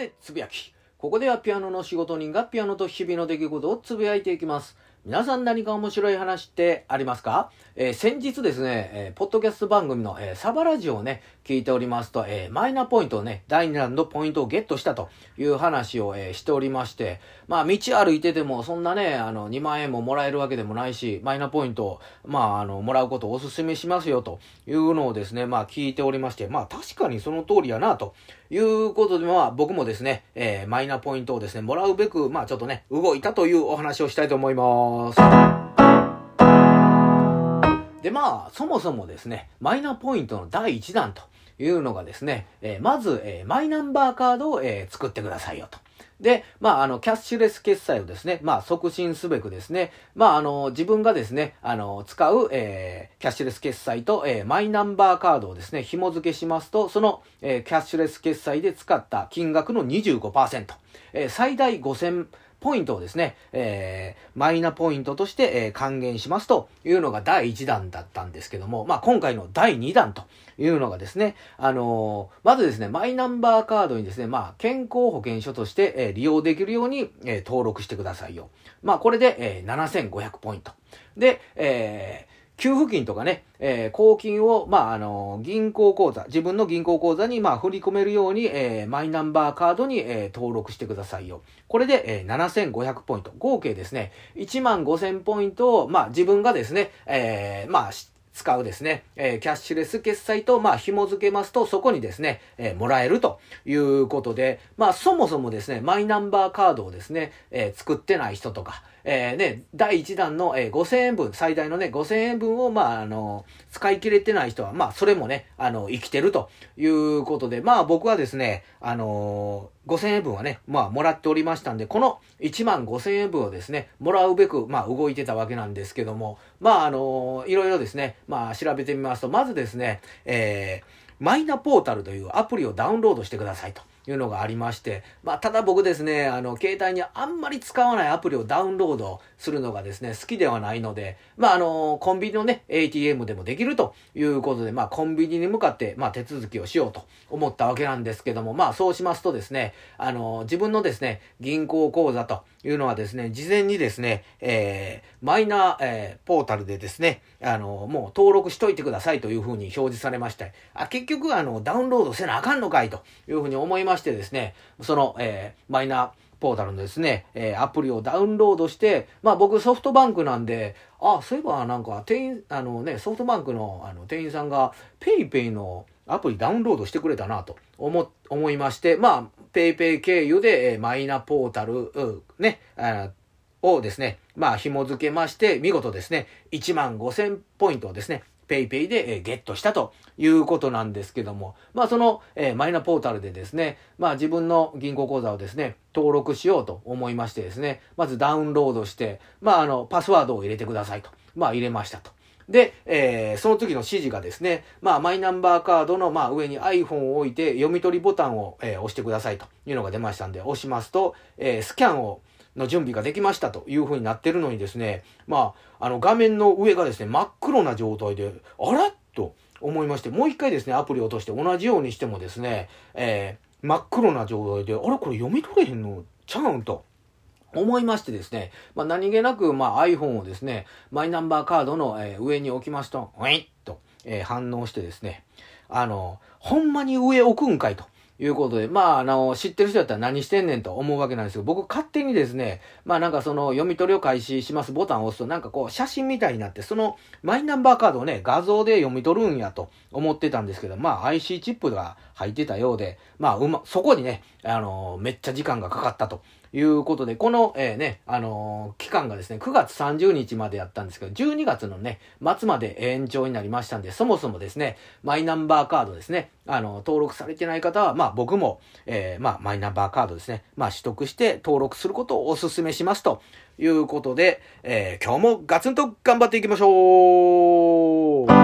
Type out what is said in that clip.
でつぶやき。ここではピアノの仕事人がピアノと日々の出来事をつぶやいていきます。皆さん何か面白い話ってありますか、えー、先日ですね、えー、ポッドキャスト番組の、えー、サバラジオをね、聞いておりますと、えマイナポイントをね、第2弾のポイントをゲットしたという話を、えしておりまして、まあ、道歩いてても、そんなね、あの、2万円ももらえるわけでもないし、マイナポイントを、まあ、あの、もらうことをお勧めしますよというのをですね、まあ、聞いておりまして、まあ、確かにその通りやな、ということで、まあ、僕もですね、えマイナポイントをですね、もらうべく、まあ、ちょっとね、動いたというお話をしたいと思います。で、まあ、そもそもですね、マイナポイントの第1弾というのがですね、えー、まず、えー、マイナンバーカードを、えー、作ってくださいよと。で、まあ、あの、キャッシュレス決済をですね、まあ、促進すべくですね、まあ、あの、自分がですね、あの、使う、えー、キャッシュレス決済と、えー、マイナンバーカードをですね、紐付けしますと、その、えー、キャッシュレス決済で使った金額の25%、えー、最大5000、ポイントをですね、えー、マイナポイントとして、え、還元しますというのが第1弾だったんですけども、まあ、今回の第2弾というのがですね、あの、まずですね、マイナンバーカードにですね、まあ、健康保険証として、え、利用できるように、え、登録してくださいよ。まあ、これで、えー、7500ポイント。で、えー、給付金とかね、えー、公金を、まあ、あの、銀行口座、自分の銀行口座に、まあ、振り込めるように、えー、マイナンバーカードに、えー、登録してくださいよ。これで、えー、7500ポイント。合計ですね、1万5000ポイントを、まあ、自分がですね、えー、まあ、使うですね、えー、キャッシュレス決済と、まあ、紐付けますと、そこにですね、えー、もらえるということで、まあ、そもそもですね、マイナンバーカードをですね、えー、作ってない人とか、えー、ね、第1弾の、えー、5000円分、最大のね、5000円分を、まあ、あの、使い切れてない人は、まあ、それもね、あの、生きてるということで、まあ、僕はですね、あの、5000円分はね、まあ、もらっておりましたんで、この1万5000円分をですね、もらうべく、まあ、動いてたわけなんですけども、まあ、あの、いろいろですね、まあ、調べてみますと、まずですね、えー、マイナポータルというアプリをダウンロードしてくださいと。いうのがありまして、まあ、ただ僕ですね、あの、携帯にあんまり使わないアプリをダウンロードするのがですね、好きではないので、まあ、あの、コンビニのね、ATM でもできるということで、まあ、コンビニに向かって、まあ、手続きをしようと思ったわけなんですけども、まあ、そうしますとですね、あの、自分のですね、銀行口座というのはですね、事前にですね、えー、マイナー、えー、ポータルでですね、あの、もう登録しといてくださいというふうに表示されまして、あ、結局、あの、ダウンロードせなあかんのかいというふうに思いましてですね、その、えー、マイナー、ポータルのですね、えー、アプリをダウンロードして、まあ僕ソフトバンクなんで、あ、そういえばなんか店員、あのね、ソフトバンクのあの店員さんが PayPay のアプリダウンロードしてくれたなと思、思いまして、まあ PayPay 経由で、え、マイナポータル、ね、をですね、まあ紐付けまして、見事ですね、1万5000ポイントをですね、ペイペイで、えゲットしたということなんですけども、まあその、えマイナポータルでですね、まあ自分の銀行口座をですね、登録しようと思いましてですね、まずダウンロードして、まああの、パスワードを入れてくださいと。まあ入れましたと。で、えー、その時の指示がですね、まあ、マイナンバーカードの、まあ、上に iPhone を置いて、読み取りボタンを、えー、押してくださいというのが出ましたんで、押しますと、えー、スキャンを、の準備ができましたという風になってるのにですね、まあ、あの画面の上がですね、真っ黒な状態で、あらと思いまして、もう一回ですね、アプリを落として同じようにしてもですね、えー、真っ黒な状態で、あれこれ読み取れへんの？ちゃうんと。思いましてですね、まあ、何気なく、まあ、iPhone をですね、マイナンバーカードの、えー、上に置きますと、ウィッと、えー、反応してですね、あの、ほんまに上置くんかいと。いうことで、まあ、あの、知ってる人だったら何してんねんと思うわけなんですけど、僕勝手にですね、まあなんかその読み取りを開始しますボタンを押すと、なんかこう写真みたいになって、そのマイナンバーカードをね、画像で読み取るんやと思ってたんですけど、まあ IC チップが入ってたようで、まあうま、そこにね、あの、めっちゃ時間がかかったということで、この、えー、ね、あのー、期間がですね、9月30日までやったんですけど、12月のね、末まで延長になりましたんで、そもそもですね、マイナンバーカードですね、あの、登録されてない方は、まあ僕も、えー、まあマイナンバーカードですね、まあ取得して登録することをお勧めしますということで、えー、今日もガツンと頑張っていきましょう